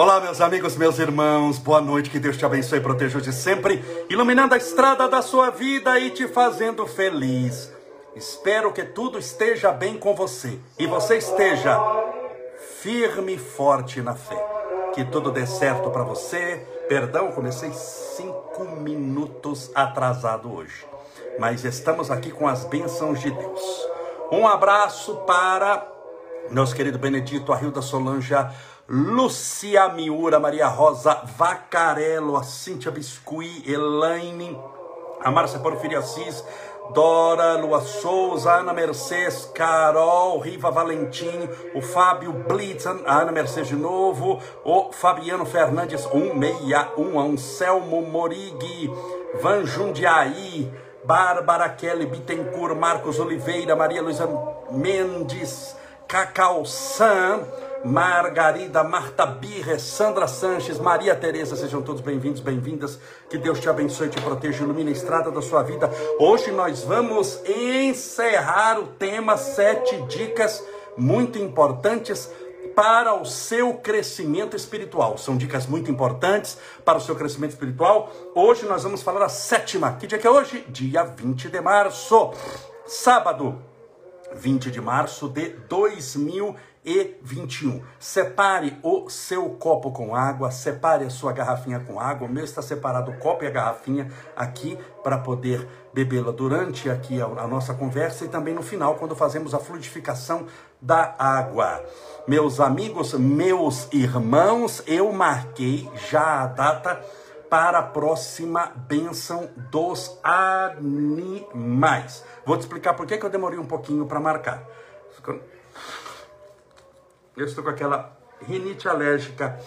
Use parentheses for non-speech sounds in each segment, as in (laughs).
Olá, meus amigos, meus irmãos, boa noite, que Deus te abençoe e proteja de sempre, iluminando a estrada da sua vida e te fazendo feliz. Espero que tudo esteja bem com você e você esteja firme e forte na fé. Que tudo dê certo para você. Perdão, comecei cinco minutos atrasado hoje, mas estamos aqui com as bênçãos de Deus. Um abraço para nosso querido Benedito, Arrilda Solange, Lucia Miura, Maria Rosa Vacarello, a Cíntia Biscuit, Elaine, a Márcia Porfiria Assis, Dora, Lua Souza, Ana Mercedes, Carol, Riva Valentim, o Fábio Blitz, a Ana Mercedes de novo, o Fabiano Fernandes, 161, Anselmo Morig, Van Jundiaí, Bárbara Kelly Bittencourt, Marcos Oliveira, Maria Luísa Mendes, Cacau Sam, Margarida, Marta Birre, Sandra Sanches, Maria Tereza, sejam todos bem-vindos, bem-vindas. Que Deus te abençoe, te proteja, ilumine a estrada da sua vida. Hoje nós vamos encerrar o tema sete dicas muito importantes para o seu crescimento espiritual. São dicas muito importantes para o seu crescimento espiritual. Hoje nós vamos falar a sétima. Que dia que é hoje? Dia 20 de março. Sábado, 20 de março de 2021. Separe o seu copo com água, separe a sua garrafinha com água. O meu está separado o copo e a garrafinha aqui para poder bebê-la durante aqui a, a nossa conversa e também no final quando fazemos a fluidificação da água. Meus amigos, meus irmãos, eu marquei já a data para a próxima bênção dos animais. Vou te explicar por que, que eu demorei um pouquinho para marcar. Eu estou com aquela rinite alérgica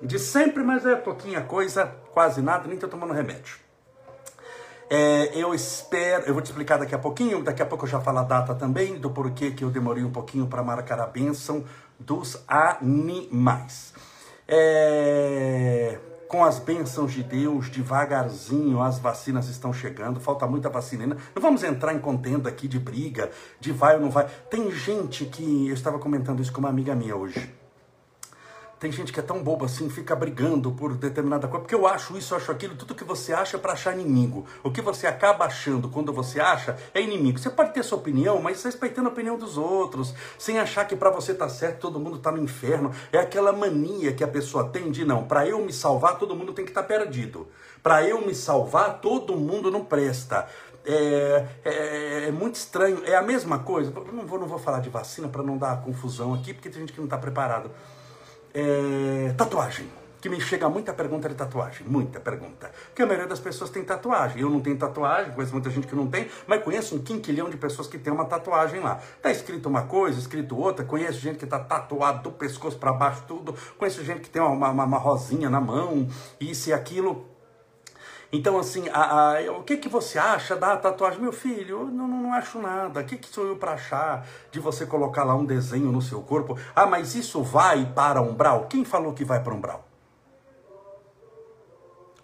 de sempre, mas é pouquinha coisa, quase nada, nem estou tomando remédio. É, eu espero, eu vou te explicar daqui a pouquinho, daqui a pouco eu já falo a data também, do porquê que eu demorei um pouquinho para marcar a bênção dos animais. É, com as bênçãos de Deus, devagarzinho as vacinas estão chegando, falta muita vacina ainda. Não vamos entrar em contenda aqui de briga, de vai ou não vai. Tem gente que, eu estava comentando isso com uma amiga minha hoje. Tem gente que é tão boba assim, fica brigando por determinada coisa, porque eu acho isso, eu acho aquilo, tudo que você acha para achar inimigo. O que você acaba achando quando você acha é inimigo. Você pode ter sua opinião, mas respeitando a opinião dos outros, sem achar que para você tá certo, todo mundo tá no inferno. É aquela mania que a pessoa tem de não, para eu me salvar, todo mundo tem que estar tá perdido. Para eu me salvar, todo mundo não presta. É, é, é, muito estranho, é a mesma coisa. Não vou, não vou falar de vacina para não dar confusão aqui, porque tem gente que não está preparado. É, tatuagem. Que me chega muita pergunta de tatuagem, muita pergunta. Porque a maioria das pessoas tem tatuagem. Eu não tenho tatuagem, conheço muita gente que não tem, mas conheço um quinquilhão de pessoas que tem uma tatuagem lá. Tá escrito uma coisa, escrito outra. Conheço gente que tá tatuado do pescoço para baixo, tudo. Conheço gente que tem uma, uma, uma rosinha na mão, isso e aquilo. Então, assim, a, a, o que, que você acha da tatuagem? Meu filho, eu não, não acho nada. O que, que sou eu para achar de você colocar lá um desenho no seu corpo? Ah, mas isso vai para umbral? Quem falou que vai para umbral?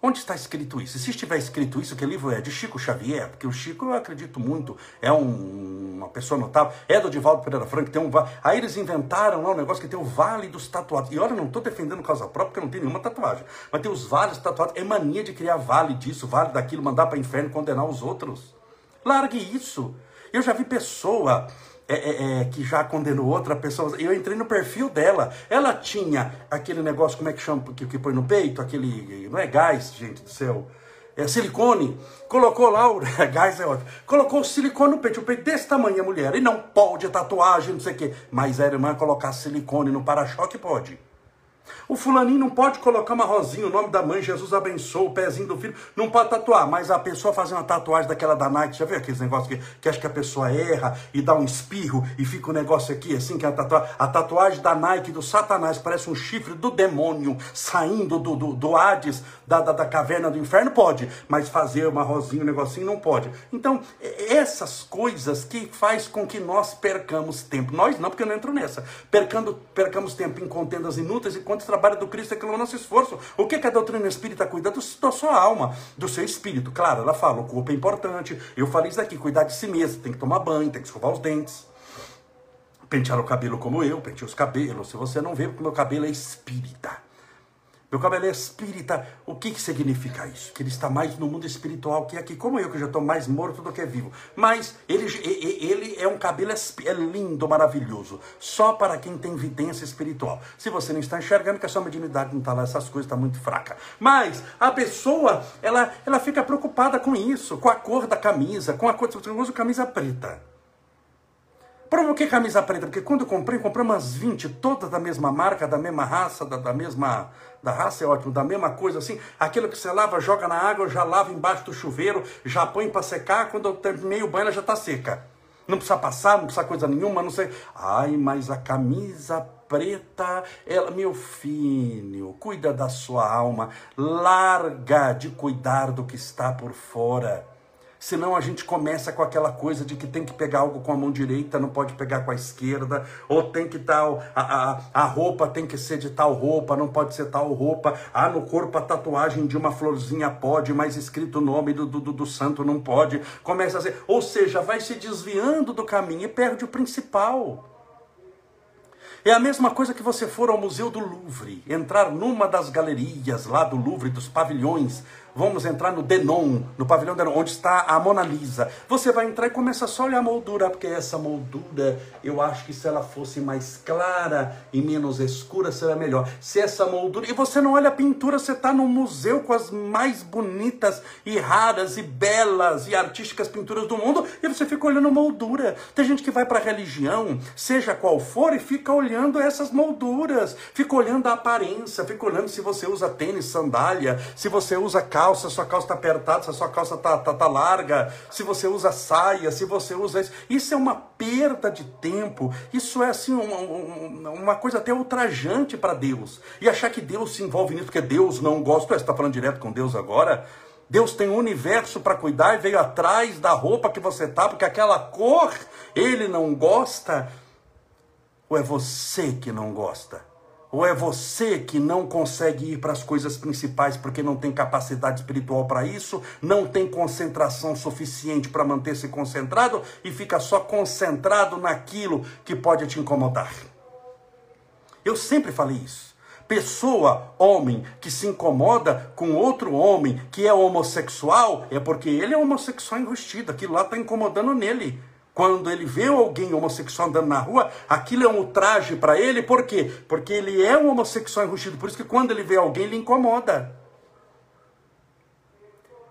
Onde está escrito isso? Se estiver escrito isso, que livro é? De Chico Xavier, porque o Chico eu acredito muito, é um, uma pessoa notável, é do Divaldo Pereira Franco, tem um Aí eles inventaram lá um negócio que tem o Vale dos Tatuados. E olha, não estou defendendo causa própria, porque não tem nenhuma tatuagem. Mas tem os vales tatuados. É mania de criar vale disso, vale daquilo, mandar para inferno, condenar os outros. Largue isso. Eu já vi pessoa é, é, é, que já condenou outra pessoa. Eu entrei no perfil dela. Ela tinha aquele negócio, como é que chama, que, que põe no peito? Aquele. Não é gás, gente do céu. É silicone. Colocou lá, o (laughs) gás é ótimo. Colocou o silicone no peito. O peito desse tamanho, a mulher. E não pode tatuagem, não sei o quê. Mas a irmã colocar silicone no para-choque, pode. O fulaninho não pode colocar uma rosinha, o nome da mãe, Jesus abençoa, o pezinho do filho, não pode tatuar, mas a pessoa fazer uma tatuagem daquela da Nike, já viu aqueles negócios que, que acha que a pessoa erra e dá um espirro e fica um negócio aqui assim, que é a tatuagem, a tatuagem da Nike do Satanás, parece um chifre do demônio saindo do, do, do Hades, da, da, da caverna do inferno, pode, mas fazer uma rosinha, um negocinho, não pode. Então, essas coisas que faz com que nós percamos tempo, nós não, porque eu não entro nessa, percando, percamos tempo em contendas inúteis enquanto trabalho do Cristo é que o nosso esforço. O que, que a doutrina espírita cuida? Do, da sua alma, do seu espírito. Claro, ela fala, o corpo é importante. Eu falei isso daqui, cuidar de si mesmo. Tem que tomar banho, tem que escovar os dentes. Pentear o cabelo como eu, pentear os cabelos. Se você não vê, porque meu cabelo é espírita. Meu cabelo é espírita. O que, que significa isso? Que ele está mais no mundo espiritual que aqui. Como eu, que já estou mais morto do que vivo. Mas ele, ele é um cabelo é lindo, maravilhoso. Só para quem tem vidência espiritual. Se você não está enxergando, que a sua mediunidade não está lá, essas coisas está muito fraca. Mas a pessoa, ela, ela fica preocupada com isso, com a cor da camisa, com a cor. Você usa camisa preta. Por que camisa preta? Porque quando eu comprei, comprei umas 20, todas da mesma marca, da mesma raça, da, da mesma. Da raça é ótimo, da mesma coisa assim. Aquilo que você lava, joga na água, já lava embaixo do chuveiro, já põe para secar, quando eu terminei o banho, ela já está seca. Não precisa passar, não precisa coisa nenhuma, não sei. Ai, mas a camisa preta, ela, meu filho, cuida da sua alma, larga de cuidar do que está por fora. Senão a gente começa com aquela coisa de que tem que pegar algo com a mão direita, não pode pegar com a esquerda, ou tem que tal, a, a, roupa tem que ser de tal roupa, não pode ser tal roupa. Ah, no corpo a tatuagem de uma florzinha pode, mas escrito o nome do, do, do santo não pode. Começa a ser, ou seja, vai se desviando do caminho e perde o principal. É a mesma coisa que você for ao Museu do Louvre, entrar numa das galerias lá do Louvre, dos pavilhões, vamos entrar no Denon, no pavilhão Denon, onde está a Mona Lisa. Você vai entrar e começa só a olhar a moldura, porque essa moldura, eu acho que se ela fosse mais clara e menos escura, seria melhor. Se essa moldura. E você não olha a pintura, você está no museu com as mais bonitas e raras e belas e artísticas pinturas do mundo, e você fica olhando moldura. Tem gente que vai para a religião, seja qual for, e fica olhando essas molduras, fica olhando a aparência, fica olhando se você usa tênis, sandália, se você usa carro calça, sua calça está apertada, se a sua calça está tá, tá larga, se você usa saia, se você usa isso. Isso é uma perda de tempo. Isso é assim uma, uma coisa até ultrajante para Deus. E achar que Deus se envolve nisso, porque Deus não gosta. Você está falando direto com Deus agora? Deus tem um universo para cuidar e veio atrás da roupa que você tá, porque aquela cor ele não gosta. Ou é você que não gosta? Ou é você que não consegue ir para as coisas principais porque não tem capacidade espiritual para isso, não tem concentração suficiente para manter-se concentrado e fica só concentrado naquilo que pode te incomodar? Eu sempre falei isso. Pessoa, homem, que se incomoda com outro homem que é homossexual, é porque ele é homossexual enrustido, aquilo lá está incomodando nele. Quando ele vê alguém homossexual andando na rua, aquilo é um ultraje para ele, por quê? Porque ele é um homossexual enrustido, por isso que quando ele vê alguém, ele incomoda.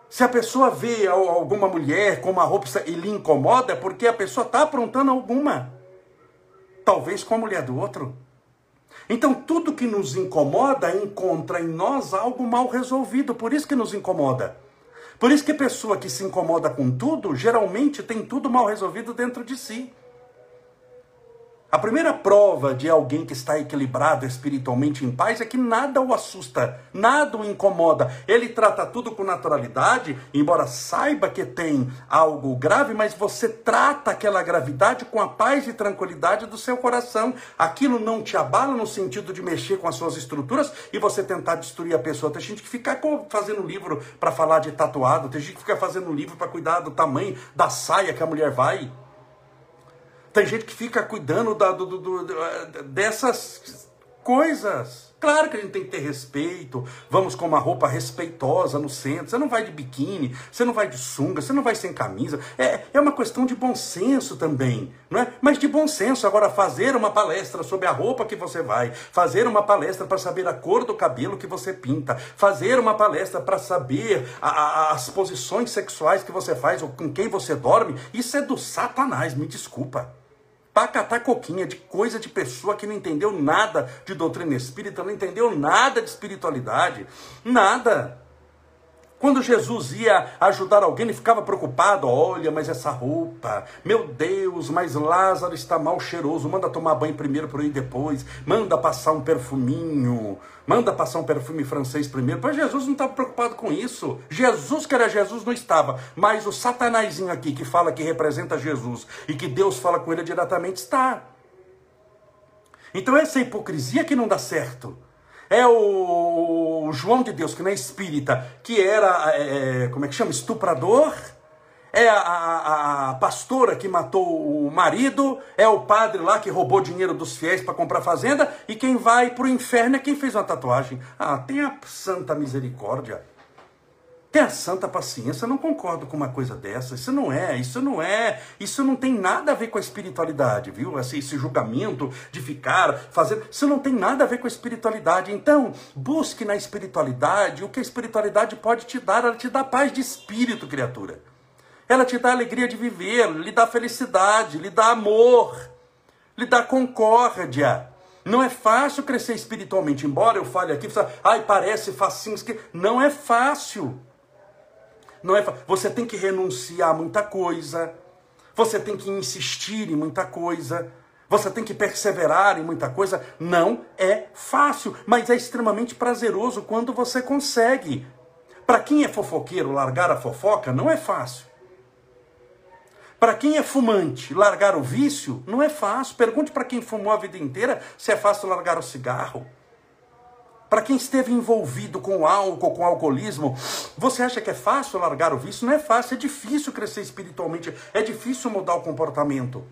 Se a pessoa vê alguma mulher com uma roupa e lhe incomoda, é porque a pessoa está aprontando alguma. Talvez com a mulher do outro. Então, tudo que nos incomoda encontra em nós algo mal resolvido, por isso que nos incomoda. Por isso que pessoa que se incomoda com tudo, geralmente tem tudo mal resolvido dentro de si. A primeira prova de alguém que está equilibrado espiritualmente em paz é que nada o assusta, nada o incomoda. Ele trata tudo com naturalidade, embora saiba que tem algo grave, mas você trata aquela gravidade com a paz e tranquilidade do seu coração. Aquilo não te abala no sentido de mexer com as suas estruturas e você tentar destruir a pessoa. Tem gente que fica fazendo livro para falar de tatuado, tem gente que fica fazendo livro para cuidar do tamanho da saia que a mulher vai. Tem gente que fica cuidando da, do, do, do, dessas coisas. Claro que a gente tem que ter respeito. Vamos com uma roupa respeitosa no centro. Você não vai de biquíni, você não vai de sunga, você não vai sem camisa. É, é uma questão de bom senso também, não é? Mas de bom senso. Agora, fazer uma palestra sobre a roupa que você vai, fazer uma palestra para saber a cor do cabelo que você pinta, fazer uma palestra para saber a, a, as posições sexuais que você faz ou com quem você dorme, isso é do satanás, me desculpa para catar coquinha de coisa de pessoa que não entendeu nada de doutrina espírita, não entendeu nada de espiritualidade, nada. Quando Jesus ia ajudar alguém, ele ficava preocupado. Olha, mas essa roupa, meu Deus, mas Lázaro está mal cheiroso. Manda tomar banho primeiro para ir depois. Manda passar um perfuminho. Manda passar um perfume francês primeiro. Mas Jesus não estava preocupado com isso. Jesus, que era Jesus, não estava. Mas o satanazinho aqui, que fala que representa Jesus e que Deus fala com ele diretamente, está. Então essa hipocrisia que não dá certo. É o João de Deus, que não é espírita, que era, é, é, como é que chama? Estuprador. é a, a, a, pastora que matou o marido, é o padre lá que roubou dinheiro dos fiéis para comprar fazenda, e quem vai para o inferno é quem fez uma tatuagem. Ah, tem a santa misericórdia. Tenha santa paciência, eu não concordo com uma coisa dessa. Isso não é, isso não é, isso não tem nada a ver com a espiritualidade, viu? Esse, esse julgamento de ficar fazendo, isso não tem nada a ver com a espiritualidade. Então, busque na espiritualidade o que a espiritualidade pode te dar. Ela te dá paz de espírito, criatura. Ela te dá alegria de viver, lhe dá felicidade, lhe dá amor, lhe dá concórdia. Não é fácil crescer espiritualmente, embora eu fale aqui, ai, parece facinho, não é fácil. Não é, você tem que renunciar a muita coisa. Você tem que insistir em muita coisa. Você tem que perseverar em muita coisa. Não é fácil, mas é extremamente prazeroso quando você consegue. Para quem é fofoqueiro, largar a fofoca não é fácil. Para quem é fumante, largar o vício não é fácil. Pergunte para quem fumou a vida inteira se é fácil largar o cigarro. Para quem esteve envolvido com álcool, com alcoolismo, você acha que é fácil largar o vício? Não é fácil, é difícil crescer espiritualmente, é difícil mudar o comportamento.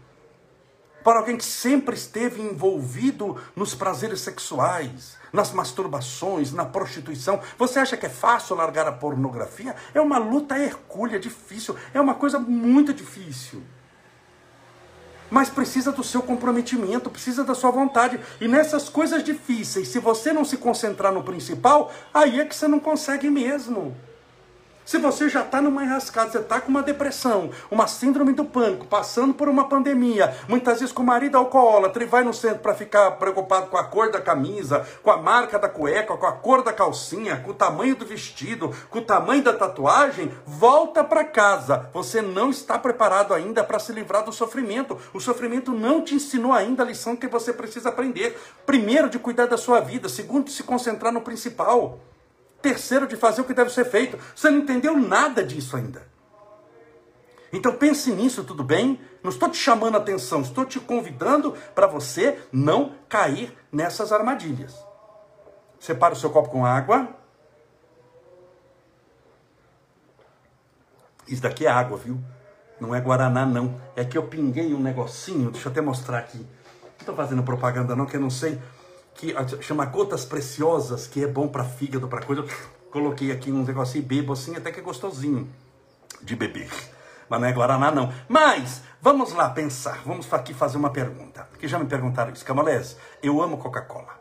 Para alguém que sempre esteve envolvido nos prazeres sexuais, nas masturbações, na prostituição, você acha que é fácil largar a pornografia? É uma luta hercúlea, difícil, é uma coisa muito difícil mas precisa do seu comprometimento, precisa da sua vontade. E nessas coisas difíceis, se você não se concentrar no principal, aí é que você não consegue mesmo. Se você já está numa enrascada, você está com uma depressão, uma síndrome do pânico, passando por uma pandemia, muitas vezes com o marido alcoólatra e vai no centro para ficar preocupado com a cor da camisa, com a marca da cueca, com a cor da calcinha, com o tamanho do vestido, com o tamanho da tatuagem, volta para casa. Você não está preparado ainda para se livrar do sofrimento. O sofrimento não te ensinou ainda a lição que você precisa aprender. Primeiro, de cuidar da sua vida. Segundo, de se concentrar no principal. Terceiro, de fazer o que deve ser feito. Você não entendeu nada disso ainda. Então pense nisso, tudo bem? Não estou te chamando a atenção, estou te convidando para você não cair nessas armadilhas. Separa o seu copo com água. Isso daqui é água, viu? Não é Guaraná, não. É que eu pinguei um negocinho, deixa eu até mostrar aqui. Não estou fazendo propaganda, não, que eu não sei que chama gotas preciosas, que é bom para fígado, para coisa. coloquei aqui um negocinho bebo assim, até que é gostosinho de beber. Mas não é Guaraná, não. Mas, vamos lá pensar. Vamos aqui fazer uma pergunta. Que já me perguntaram isso. Camolés, eu amo Coca-Cola.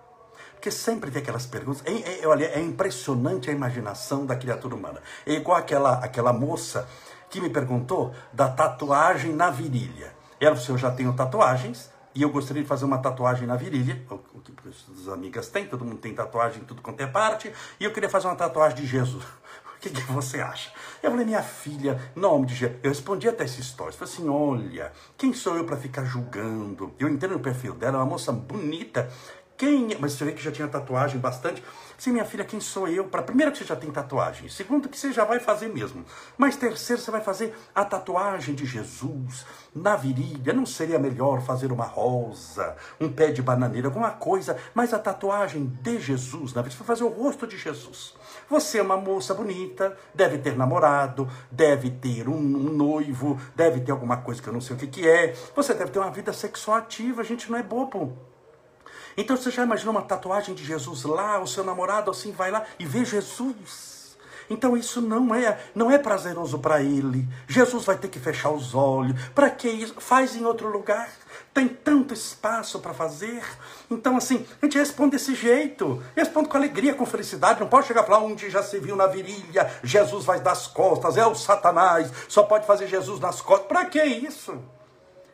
Porque sempre tem aquelas perguntas. É, é, olha, é impressionante a imaginação da criatura humana. É igual aquela, aquela moça que me perguntou da tatuagem na virilha. Ela disse, eu já tenho tatuagens, e eu gostaria de fazer uma tatuagem na virilha, o que as amigas têm, todo mundo tem tatuagem, tudo quanto é parte, e eu queria fazer uma tatuagem de Jesus. (laughs) O que, que você acha? Eu falei, minha filha, nome de Jesus. Eu respondi até essa história. Falei assim: olha, quem sou eu para ficar julgando? Eu entendo o perfil dela, é uma moça bonita. Quem. É? Mas você vê que já tinha tatuagem bastante. Sim, minha filha, quem sou eu? Para primeiro que você já tem tatuagem, segundo que você já vai fazer mesmo, mas terceiro você vai fazer a tatuagem de Jesus na virilha. Não seria melhor fazer uma rosa, um pé de bananeira, alguma coisa, mas a tatuagem de Jesus na virilha, você vai fazer o rosto de Jesus. Você é uma moça bonita, deve ter namorado, deve ter um, um noivo, deve ter alguma coisa que eu não sei o que, que é. Você deve ter uma vida sexual ativa, a gente não é bobo. Então você já imaginou uma tatuagem de Jesus lá, o seu namorado assim vai lá e vê Jesus. Então isso não é, não é prazeroso para ele. Jesus vai ter que fechar os olhos. Para que isso? Faz em outro lugar. Tem tanto espaço para fazer. Então, assim, a gente responde desse jeito. Responde com alegria, com felicidade. Não pode chegar para onde já se viu na virilha, Jesus vai das costas, é o Satanás, só pode fazer Jesus nas costas. Para que isso?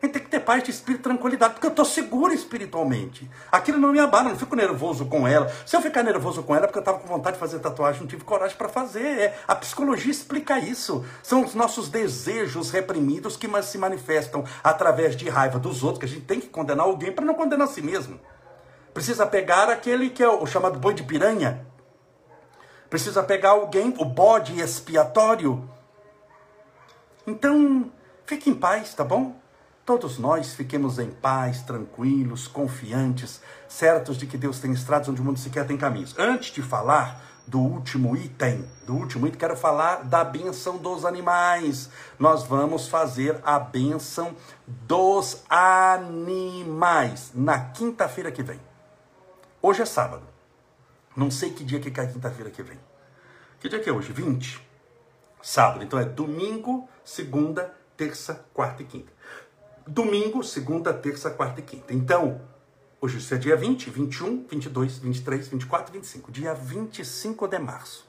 Gente tem que ter paz de espírito, tranquilidade, porque eu estou seguro espiritualmente. Aquilo não me abala, não fico nervoso com ela. Se eu ficar nervoso com ela, é porque eu estava com vontade de fazer tatuagem, não tive coragem para fazer. É, a psicologia explica isso. São os nossos desejos reprimidos que se manifestam através de raiva dos outros, que a gente tem que condenar alguém para não condenar a si mesmo. Precisa pegar aquele que é o chamado boi de piranha. Precisa pegar alguém, o bode expiatório. Então, fique em paz, tá bom? Todos nós fiquemos em paz, tranquilos, confiantes, certos de que Deus tem estradas onde o mundo sequer tem caminhos. Antes de falar do último item. Do último item, quero falar da benção dos animais. Nós vamos fazer a benção dos animais na quinta-feira que vem. Hoje é sábado. Não sei que dia que a quinta-feira que vem. Que dia que é hoje? 20. Sábado. Então é domingo, segunda, terça, quarta e quinta. Domingo, segunda, terça, quarta e quinta. Então, hoje é dia 20, 21, 22, 23, 24, 25. Dia 25 de março.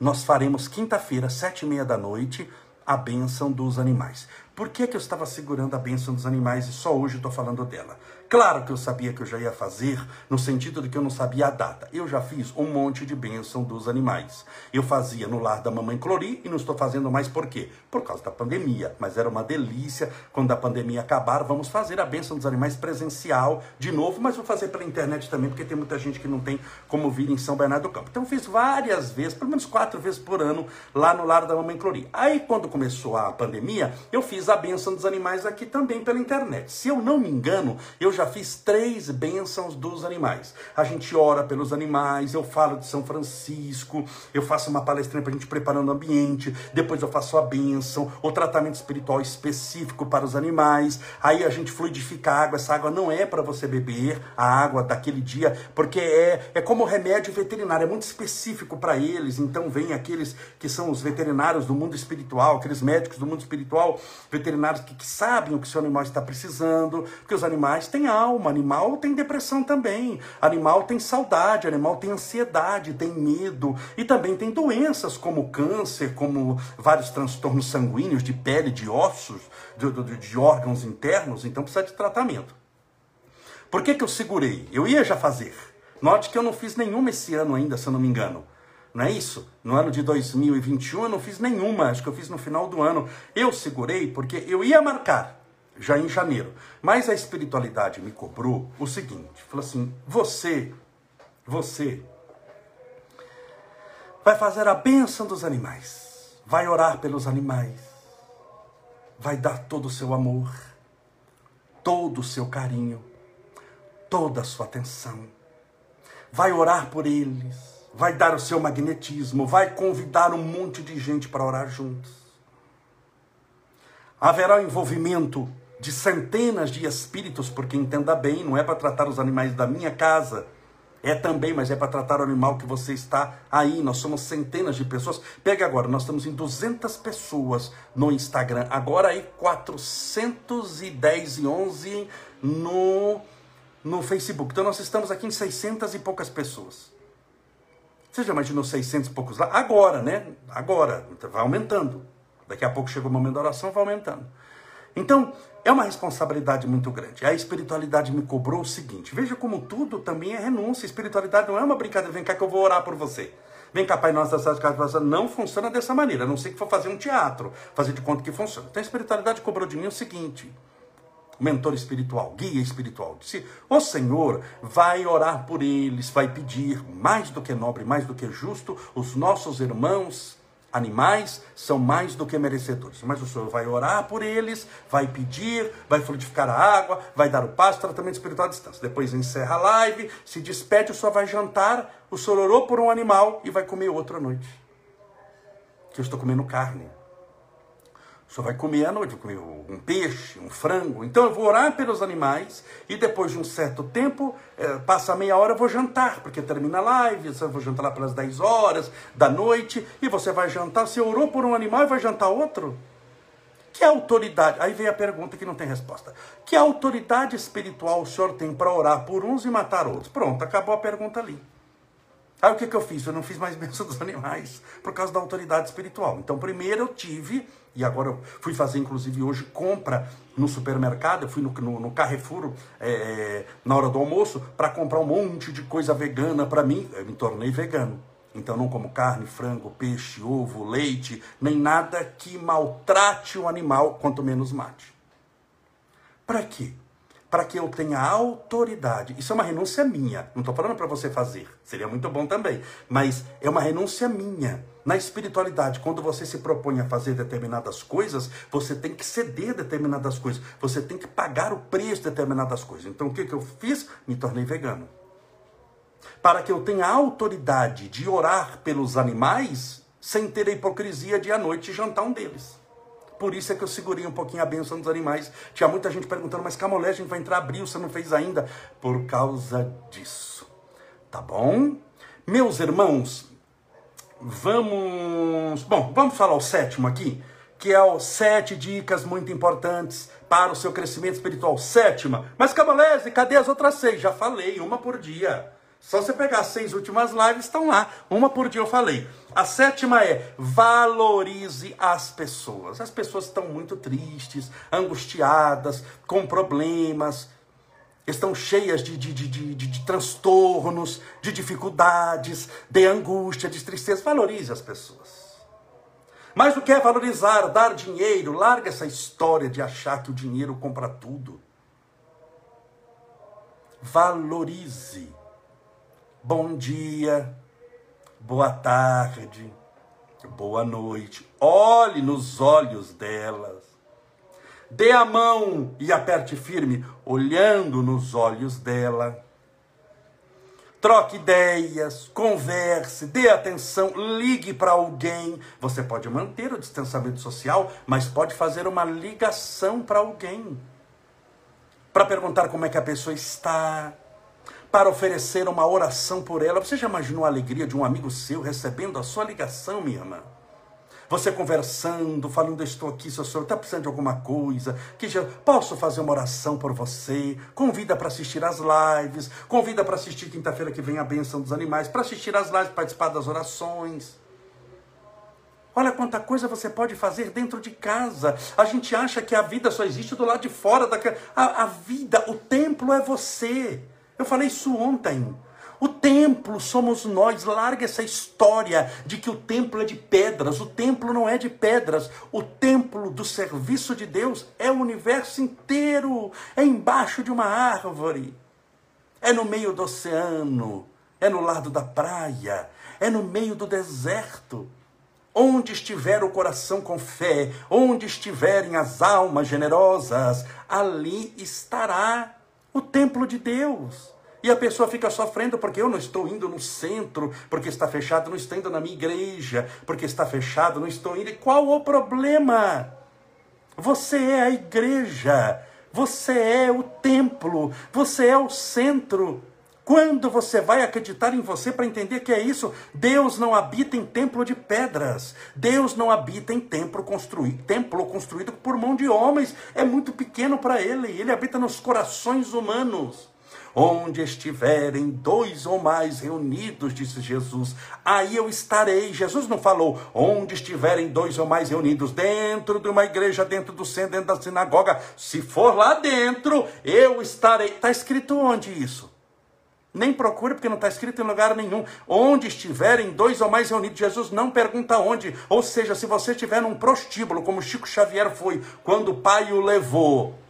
Nós faremos quinta-feira, sete e meia da noite, a bênção dos animais. Por que, que eu estava segurando a bênção dos animais e só hoje estou falando dela? Claro que eu sabia que eu já ia fazer, no sentido de que eu não sabia a data. Eu já fiz um monte de bênção dos animais. Eu fazia no lar da mamãe Clori e não estou fazendo mais por quê? Por causa da pandemia. Mas era uma delícia. Quando a pandemia acabar, vamos fazer a bênção dos animais presencial de novo, mas vou fazer pela internet também, porque tem muita gente que não tem como vir em São Bernardo do Campo. Então eu fiz várias vezes, pelo menos quatro vezes por ano, lá no lar da mamãe Clori. Aí quando começou a pandemia, eu fiz a bênção dos animais aqui também pela internet. Se eu não me engano, eu já já fiz três bênçãos dos animais. A gente ora pelos animais, eu falo de São Francisco, eu faço uma palestrinha para a gente preparando o ambiente, depois eu faço a bênção, o tratamento espiritual específico para os animais, aí a gente fluidifica a água, essa água não é para você beber, a água daquele dia, porque é, é como remédio veterinário, é muito específico para eles, então vem aqueles que são os veterinários do mundo espiritual, aqueles médicos do mundo espiritual, veterinários que, que sabem o que seu animal está precisando, porque os animais têm alma, animal tem depressão também, animal tem saudade, animal tem ansiedade, tem medo e também tem doenças como câncer, como vários transtornos sanguíneos de pele, de ossos, de, de, de órgãos internos, então precisa de tratamento. Por que, que eu segurei? Eu ia já fazer. Note que eu não fiz nenhuma esse ano ainda, se eu não me engano. Não é isso? No ano de 2021 eu não fiz nenhuma, acho que eu fiz no final do ano. Eu segurei porque eu ia marcar já em janeiro. Mas a espiritualidade me cobrou o seguinte: falou assim, você, você vai fazer a bênção dos animais, vai orar pelos animais, vai dar todo o seu amor, todo o seu carinho, toda a sua atenção, vai orar por eles, vai dar o seu magnetismo, vai convidar um monte de gente para orar juntos. Haverá um envolvimento de centenas de espíritos, porque entenda bem, não é para tratar os animais da minha casa, é também, mas é para tratar o animal que você está aí. Nós somos centenas de pessoas. Pega agora, nós estamos em 200 pessoas no Instagram. Agora aí 410 e 11 no, no Facebook. Então nós estamos aqui em 600 e poucas pessoas. Você já imaginou 600 e poucos lá? Agora, né? Agora. Vai aumentando. Daqui a pouco chega o momento da oração, vai aumentando. Então, é uma responsabilidade muito grande. A espiritualidade me cobrou o seguinte: veja como tudo também é renúncia. Espiritualidade não é uma brincadeira, vem cá que eu vou orar por você. Vem cá, Pai Nosso da Casa Não funciona dessa maneira, a não ser que for fazer um teatro, fazer de conta que funciona. Então a espiritualidade cobrou de mim o seguinte: mentor espiritual, guia espiritual, disse: O Senhor vai orar por eles, vai pedir mais do que nobre, mais do que justo, os nossos irmãos animais são mais do que merecedores. Mas o Senhor vai orar por eles, vai pedir, vai fluidificar a água, vai dar o passo, tratamento espiritual à distância. Depois encerra a live, se despede, o Senhor vai jantar, o Senhor orou por um animal e vai comer outro à noite. Que eu estou comendo carne. Senhor vai comer à noite, comer um peixe, um frango. Então eu vou orar pelos animais e depois de um certo tempo, é, passa meia hora, eu vou jantar, porque termina a live, eu vou jantar lá pelas 10 horas da noite e você vai jantar. Você orou por um animal e vai jantar outro? Que autoridade? Aí vem a pergunta que não tem resposta. Que autoridade espiritual o senhor tem para orar por uns e matar outros? Pronto, acabou a pergunta ali. Aí o que, que eu fiz? Eu não fiz mais (laughs) bênção dos animais por causa da autoridade espiritual. Então, primeiro eu tive, e agora eu fui fazer, inclusive, hoje compra no supermercado, eu fui no, no, no Carrefour é, na hora do almoço para comprar um monte de coisa vegana para mim. Eu me tornei vegano. Então não como carne, frango, peixe, ovo, leite, nem nada que maltrate o animal, quanto menos mate. Para quê? Para que eu tenha autoridade. Isso é uma renúncia minha. Não estou falando para você fazer. Seria muito bom também. Mas é uma renúncia minha. Na espiritualidade, quando você se propõe a fazer determinadas coisas, você tem que ceder determinadas coisas. Você tem que pagar o preço de determinadas coisas. Então o que, que eu fiz? Me tornei vegano. para que eu tenha autoridade de orar pelos animais sem ter a hipocrisia de à noite jantar um deles. Por isso é que eu segurei um pouquinho a bênção dos animais. Tinha muita gente perguntando, mas Camolé, a gente vai entrar abril, você não fez ainda? Por causa disso. Tá bom? Meus irmãos, vamos. Bom, vamos falar o sétimo aqui, que é o sete dicas muito importantes para o seu crescimento espiritual. Sétima. Mas Cabalese, cadê as outras seis? Já falei, uma por dia. Só você pegar as seis últimas lives, estão lá. Uma por dia eu falei. A sétima é valorize as pessoas. As pessoas estão muito tristes, angustiadas, com problemas, estão cheias de, de, de, de, de transtornos, de dificuldades, de angústia, de tristeza. Valorize as pessoas. Mas o que é valorizar, dar dinheiro? Larga essa história de achar que o dinheiro compra tudo. Valorize bom dia, boa tarde, boa noite. Olhe nos olhos delas. Dê a mão e aperte firme, olhando nos olhos dela. Troque ideias, converse, dê atenção, ligue para alguém. Você pode manter o distanciamento social, mas pode fazer uma ligação para alguém. Para perguntar como é que a pessoa está, para oferecer uma oração por ela. Você já imaginou a alegria de um amigo seu recebendo a sua ligação, minha irmã? Você conversando, falando, estou aqui, seu senhor está precisando de alguma coisa, que já posso fazer uma oração por você. Convida para assistir as lives, convida para assistir quinta-feira que vem a bênção dos animais, para assistir as lives, participar das orações. Olha quanta coisa você pode fazer dentro de casa. A gente acha que a vida só existe do lado de fora. Da... A, a vida, o templo é você. Eu falei isso ontem. O templo somos nós. Larga essa história de que o templo é de pedras. O templo não é de pedras. O templo do serviço de Deus é o universo inteiro. É embaixo de uma árvore. É no meio do oceano. É no lado da praia. É no meio do deserto. Onde estiver o coração com fé, onde estiverem as almas generosas, ali estará o templo de Deus. E a pessoa fica sofrendo porque eu não estou indo no centro, porque está fechado, não estou indo na minha igreja, porque está fechado, não estou indo. E qual o problema? Você é a igreja, você é o templo, você é o centro. Quando você vai acreditar em você para entender que é isso, Deus não habita em templo de pedras. Deus não habita em templo construído, templo construído por mão de homens. É muito pequeno para ele. Ele habita nos corações humanos. Onde estiverem dois ou mais reunidos, disse Jesus, aí eu estarei. Jesus não falou, onde estiverem dois ou mais reunidos, dentro de uma igreja, dentro do centro, dentro da sinagoga. Se for lá dentro, eu estarei. Está escrito onde isso? Nem procure, porque não está escrito em lugar nenhum. Onde estiverem dois ou mais reunidos, Jesus não pergunta onde. Ou seja, se você estiver num prostíbulo, como Chico Xavier foi, quando o pai o levou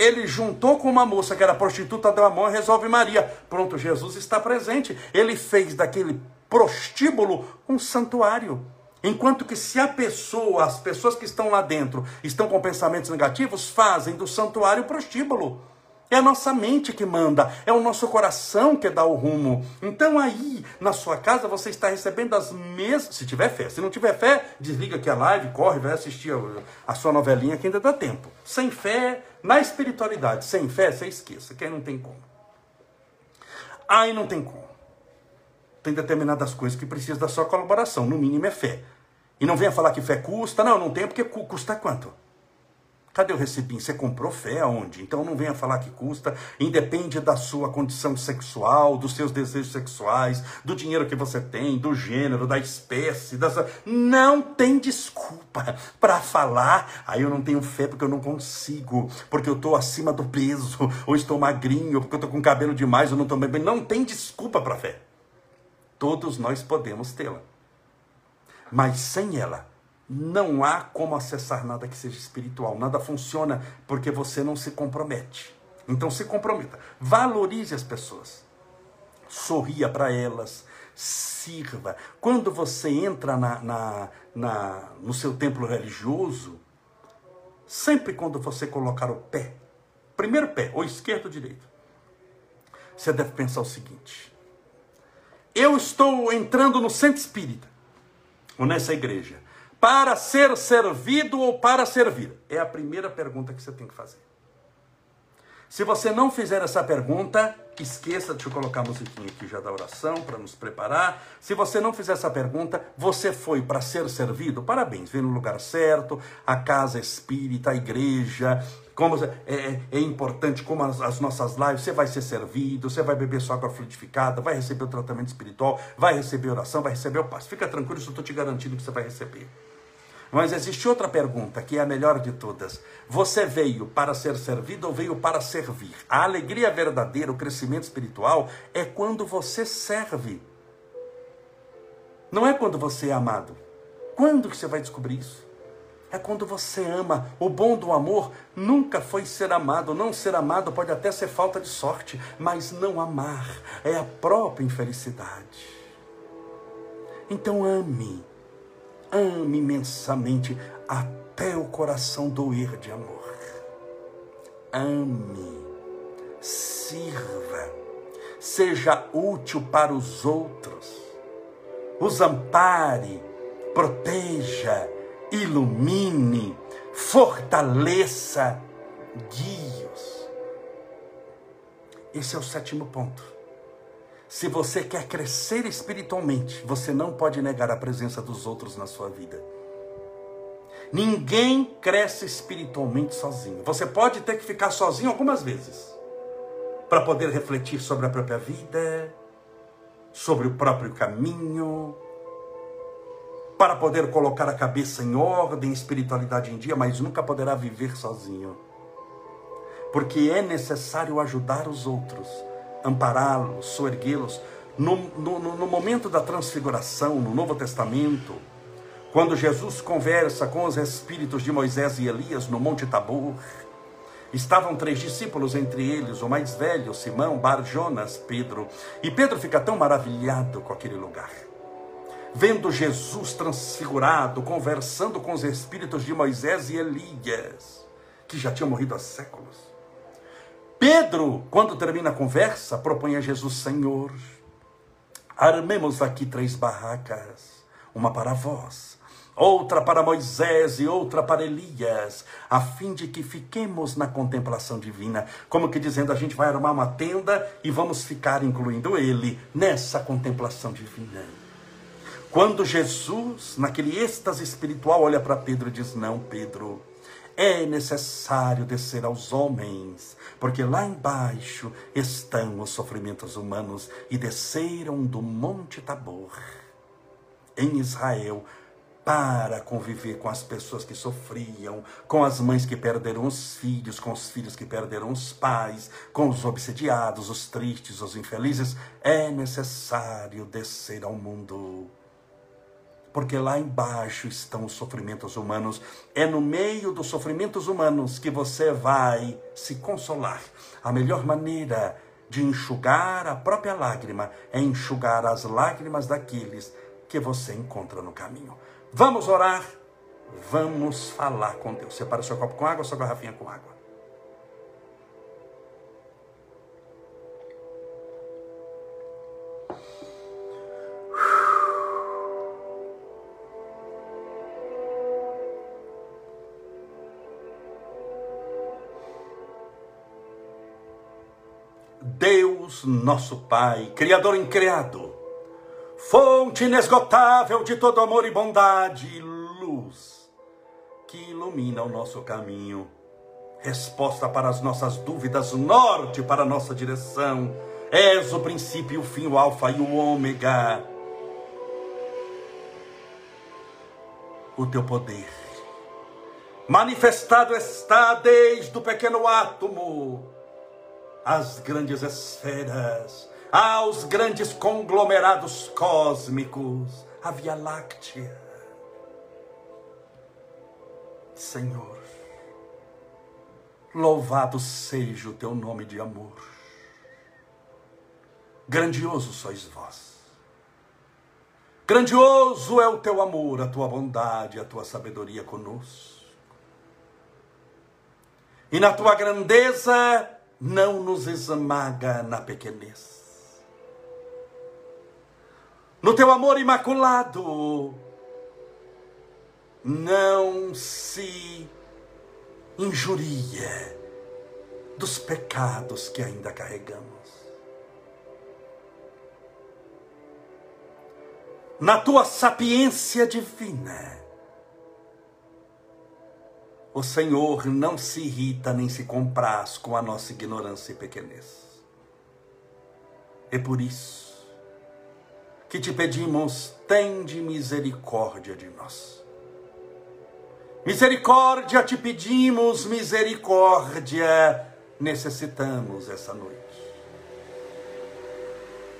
ele juntou com uma moça que era prostituta, deu a mão e resolve Maria. Pronto, Jesus está presente. Ele fez daquele prostíbulo um santuário. Enquanto que se a pessoa, as pessoas que estão lá dentro, estão com pensamentos negativos, fazem do santuário prostíbulo. É a nossa mente que manda, é o nosso coração que dá o rumo. Então aí, na sua casa, você está recebendo as mesmas. Se tiver fé. Se não tiver fé, desliga aqui a live, corre, vai assistir a, sua novelinha que ainda dá tempo. Sem fé, na espiritualidade, sem fé, você esqueça, que aí não tem como. Aí não tem como. Tem determinadas coisas que precisam da sua colaboração, no mínimo é fé. E não venha falar que fé custa, não, não tem, porque custa quanto? Cadê o recibinho? Você comprou fé aonde? Então não venha falar que custa. Independe da sua condição sexual, dos seus desejos sexuais, do dinheiro que você tem, do gênero, da espécie. Dessa... Não tem desculpa (laughs) para falar. Aí eu não tenho fé porque eu não consigo, porque eu estou acima do peso, ou estou magrinho, porque eu estou com cabelo demais, ou não estou bem. Não tem desculpa para fé. Todos nós podemos tê-la. Mas sem ela, não há como acessar nada que seja espiritual. Nada funciona porque você não se compromete. Então se comprometa. Valorize as pessoas. Sorria para elas. Sirva. Quando você entra na, na, na, no seu templo religioso, sempre quando você colocar o pé, primeiro pé, ou esquerdo ou direito, você deve pensar o seguinte: eu estou entrando no centro espírita, ou nessa igreja, para ser servido ou para servir? É a primeira pergunta que você tem que fazer. Se você não fizer essa pergunta, esqueça, eu colocar a musiquinha aqui já da oração para nos preparar. Se você não fizer essa pergunta, você foi para ser servido? Parabéns, veio no lugar certo, a casa espírita, a igreja, como é, é, é importante, como as, as, nossas lives, você vai ser servido, você vai beber sua água fluidificada, vai receber o tratamento espiritual, vai receber oração, vai receber o passo. Fica tranquilo, isso eu estou te garantindo que você vai receber. Mas existe outra pergunta, que é a melhor de todas. Você veio para ser servido ou veio para servir? A alegria verdadeira, o crescimento espiritual, é quando você serve. Não é quando você é amado. Quando que você vai descobrir isso? É quando você ama. O bom do amor nunca foi ser amado. Não ser amado pode até ser falta de sorte, mas não amar é a própria infelicidade. Então ame ame imensamente até o coração doer de amor. Ame, sirva, seja útil para os outros, os ampare, proteja, ilumine, fortaleça, guie-os. Esse é o sétimo ponto. Se você quer crescer espiritualmente, você não pode negar a presença dos outros na sua vida. Ninguém cresce espiritualmente sozinho. Você pode ter que ficar sozinho algumas vezes para poder refletir sobre a própria vida, sobre o próprio caminho, para poder colocar a cabeça em ordem, espiritualidade em dia, mas nunca poderá viver sozinho. Porque é necessário ajudar os outros ampará-los, soerguê-los. No, no, no momento da transfiguração, no Novo Testamento, quando Jesus conversa com os espíritos de Moisés e Elias no Monte Tabor, estavam três discípulos, entre eles o mais velho, Simão, Bar Jonas, Pedro. E Pedro fica tão maravilhado com aquele lugar. Vendo Jesus transfigurado, conversando com os espíritos de Moisés e Elias, que já tinham morrido há séculos. Pedro, quando termina a conversa, propõe a Jesus: Senhor, armemos aqui três barracas, uma para vós, outra para Moisés e outra para Elias, a fim de que fiquemos na contemplação divina. Como que dizendo, a gente vai armar uma tenda e vamos ficar, incluindo ele, nessa contemplação divina. Quando Jesus, naquele êxtase espiritual, olha para Pedro e diz: Não, Pedro, é necessário descer aos homens, porque lá embaixo estão os sofrimentos humanos e desceram do Monte Tabor em Israel para conviver com as pessoas que sofriam, com as mães que perderam os filhos, com os filhos que perderam os pais, com os obsediados, os tristes, os infelizes. É necessário descer ao mundo porque lá embaixo estão os sofrimentos humanos. É no meio dos sofrimentos humanos que você vai se consolar. A melhor maneira de enxugar a própria lágrima é enxugar as lágrimas daqueles que você encontra no caminho. Vamos orar, vamos falar com Deus. Separa seu copo com água, sua garrafinha com água. Deus, nosso Pai, Criador incriado, fonte inesgotável de todo amor e bondade, e luz que ilumina o nosso caminho, resposta para as nossas dúvidas, norte para a nossa direção. És o princípio, o fim, o alfa e o ômega. O teu poder manifestado está desde o pequeno átomo às grandes esferas, aos grandes conglomerados cósmicos, a Via Láctea. Senhor, louvado seja o teu nome de amor. Grandioso sois vós. Grandioso é o teu amor, a tua bondade, a tua sabedoria conosco. E na tua grandeza não nos esmaga na pequenez. no teu amor imaculado, não se injuria dos pecados que ainda carregamos. Na tua sapiência divina, o Senhor não se irrita nem se compraz com a nossa ignorância e pequenez. É por isso que te pedimos, tende misericórdia de nós. Misericórdia te pedimos, misericórdia necessitamos essa noite.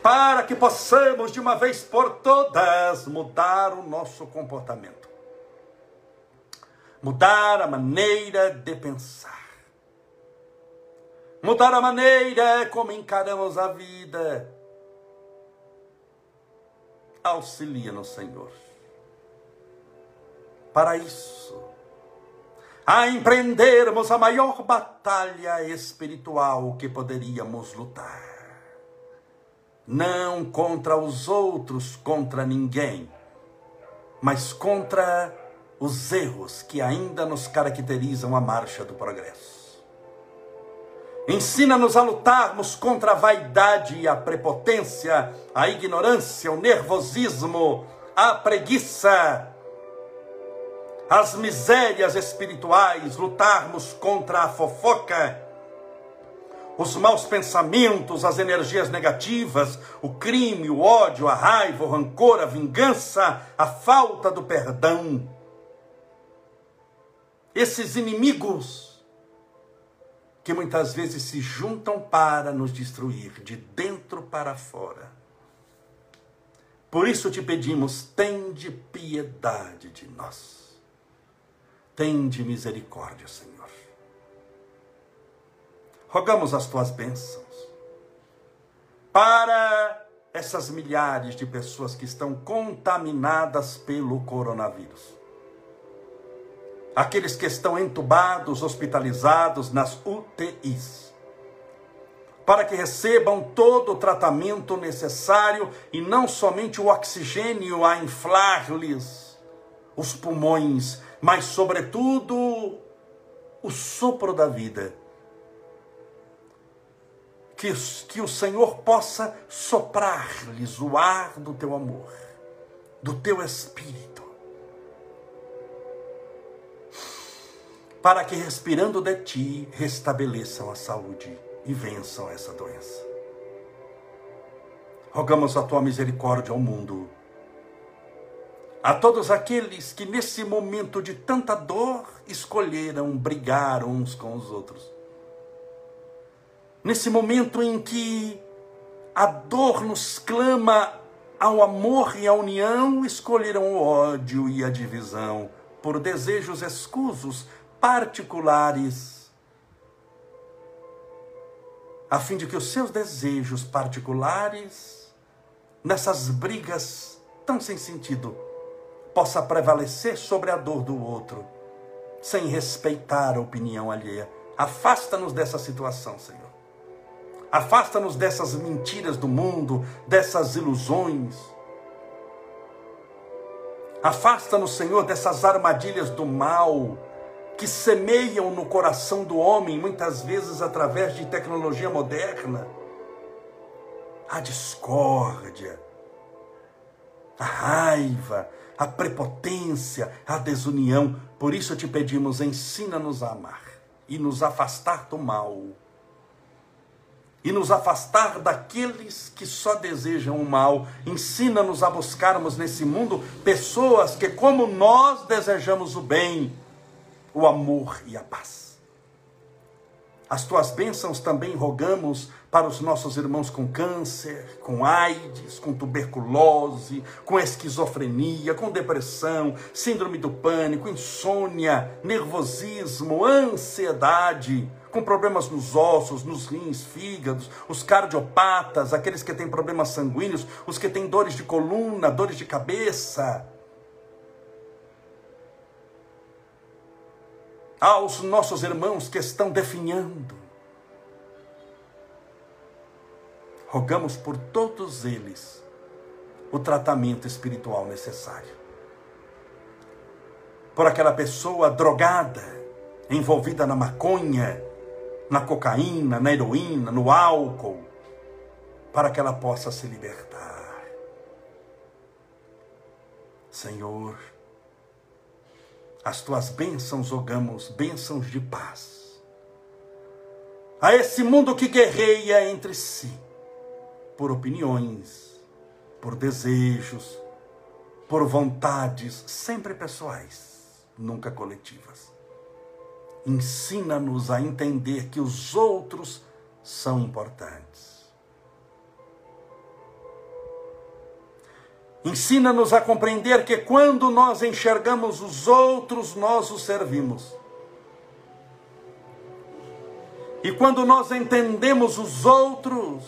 Para que possamos de uma vez por todas mudar o nosso comportamento. Mudar a maneira de pensar. Mudar a maneira como encaramos a vida. Auxilia-nos, Senhor. Para isso, a empreendermos a maior batalha espiritual que poderíamos lutar. Não contra os outros, contra ninguém, mas contra os erros que ainda nos caracterizam a marcha do progresso. Ensina-nos a lutarmos contra a vaidade e a prepotência, a ignorância, o nervosismo, a preguiça, as misérias espirituais, lutarmos contra a fofoca, os maus pensamentos, as energias negativas, o crime, o ódio, a raiva, o rancor, a vingança, a falta do perdão. Esses inimigos que muitas vezes se juntam para nos destruir de dentro para fora. Por isso te pedimos, tende piedade de nós. Tende misericórdia, Senhor. Rogamos as tuas bênçãos para essas milhares de pessoas que estão contaminadas pelo coronavírus. Aqueles que estão entubados, hospitalizados nas UTIs. Para que recebam todo o tratamento necessário e não somente o oxigênio a inflar-lhes os pulmões, mas, sobretudo, o sopro da vida. Que, que o Senhor possa soprar-lhes o ar do teu amor, do teu espírito, para que, respirando de ti, restabeleçam a saúde e vençam essa doença. Rogamos a tua misericórdia ao mundo a todos aqueles que nesse momento de tanta dor escolheram brigar uns com os outros. Nesse momento em que a dor nos clama ao amor e à união, escolheram o ódio e a divisão por desejos escusos, particulares, a fim de que os seus desejos particulares, nessas brigas tão sem sentido, possa prevalecer sobre a dor do outro, sem respeitar a opinião alheia. Afasta-nos dessa situação, Senhor. Afasta-nos dessas mentiras do mundo, dessas ilusões. Afasta-nos, Senhor, dessas armadilhas do mal que semeiam no coração do homem, muitas vezes através de tecnologia moderna. A discórdia, a raiva, a prepotência, a desunião. Por isso te pedimos, ensina-nos a amar e nos afastar do mal. E nos afastar daqueles que só desejam o mal. Ensina-nos a buscarmos nesse mundo pessoas que, como nós, desejamos o bem, o amor e a paz. As tuas bênçãos também rogamos para os nossos irmãos com câncer, com AIDS, com tuberculose, com esquizofrenia, com depressão, síndrome do pânico, insônia, nervosismo, ansiedade, com problemas nos ossos, nos rins, fígados, os cardiopatas, aqueles que têm problemas sanguíneos, os que têm dores de coluna, dores de cabeça, aos nossos irmãos que estão definhando. Rogamos por todos eles o tratamento espiritual necessário. Por aquela pessoa drogada, envolvida na maconha, na cocaína, na heroína, no álcool, para que ela possa se libertar. Senhor, as tuas bênçãos rogamos, bênçãos de paz. A esse mundo que guerreia entre si, por opiniões, por desejos, por vontades sempre pessoais, nunca coletivas. Ensina-nos a entender que os outros são importantes. Ensina-nos a compreender que quando nós enxergamos os outros, nós os servimos. E quando nós entendemos os outros,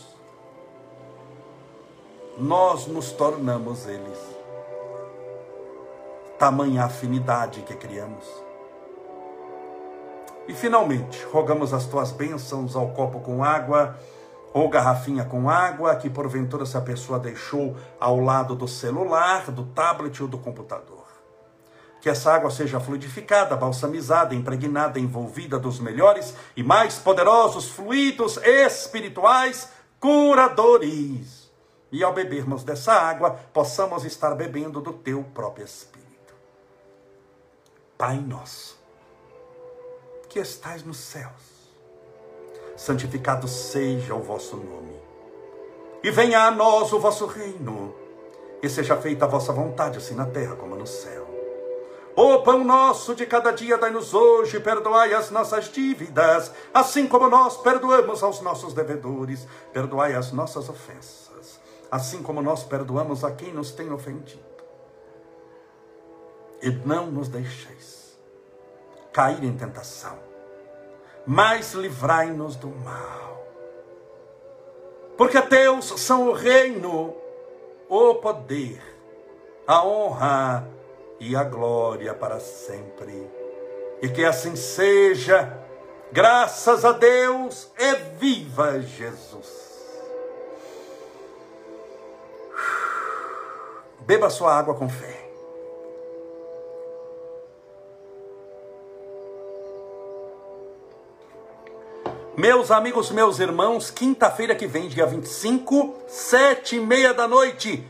nós nos tornamos eles. Tamanha afinidade que criamos. E finalmente, rogamos as tuas bênçãos ao copo com água ou garrafinha com água que porventura essa pessoa deixou ao lado do celular, do tablet ou do computador. Que essa água seja fluidificada, balsamizada, impregnada, envolvida dos melhores e mais poderosos fluidos espirituais curadores. E ao bebermos dessa água, possamos estar bebendo do teu próprio Espírito. Pai nosso, que estais nos céus, santificado seja o vosso nome. E venha a nós o vosso reino, e seja feita a vossa vontade, assim na terra como no céu. O pão nosso de cada dia dai-nos hoje, perdoai as nossas dívidas, assim como nós perdoamos aos nossos devedores, perdoai as nossas ofensas, assim como nós perdoamos a quem nos tem ofendido. E não nos deixeis cair em tentação, mas livrai-nos do mal. Porque teus são o reino, o poder, a honra e a glória para sempre. E que assim seja, graças a Deus e viva Jesus. Beba sua água com fé. Meus amigos, meus irmãos, quinta-feira que vem, dia 25, sete e meia da noite,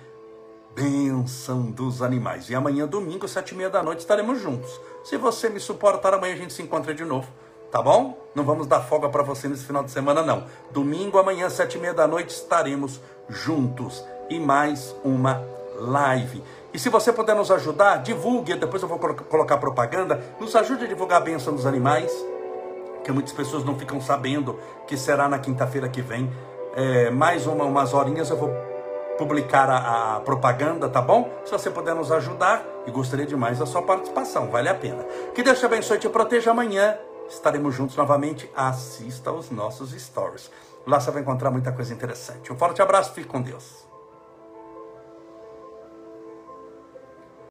bênção dos animais. E amanhã, domingo, sete e meia da noite, estaremos juntos. Se você me suportar, amanhã a gente se encontra de novo, tá bom? Não vamos dar folga para você nesse final de semana, não. Domingo, amanhã, sete e meia da noite, estaremos juntos. E mais uma live. E se você puder nos ajudar, divulgue, depois eu vou colocar propaganda, nos ajude a divulgar a bênção dos animais que muitas pessoas não ficam sabendo que será na quinta-feira que vem. É, mais uma, umas horinhas eu vou publicar a, a, propaganda, tá bom? Se você puder nos ajudar, e gostaria demais da sua participação, vale a pena. Que Deus te abençoe e te proteja amanhã. Estaremos juntos novamente. Assista aos nossos stories. Lá você vai encontrar muita coisa interessante. Um forte abraço, fique com Deus.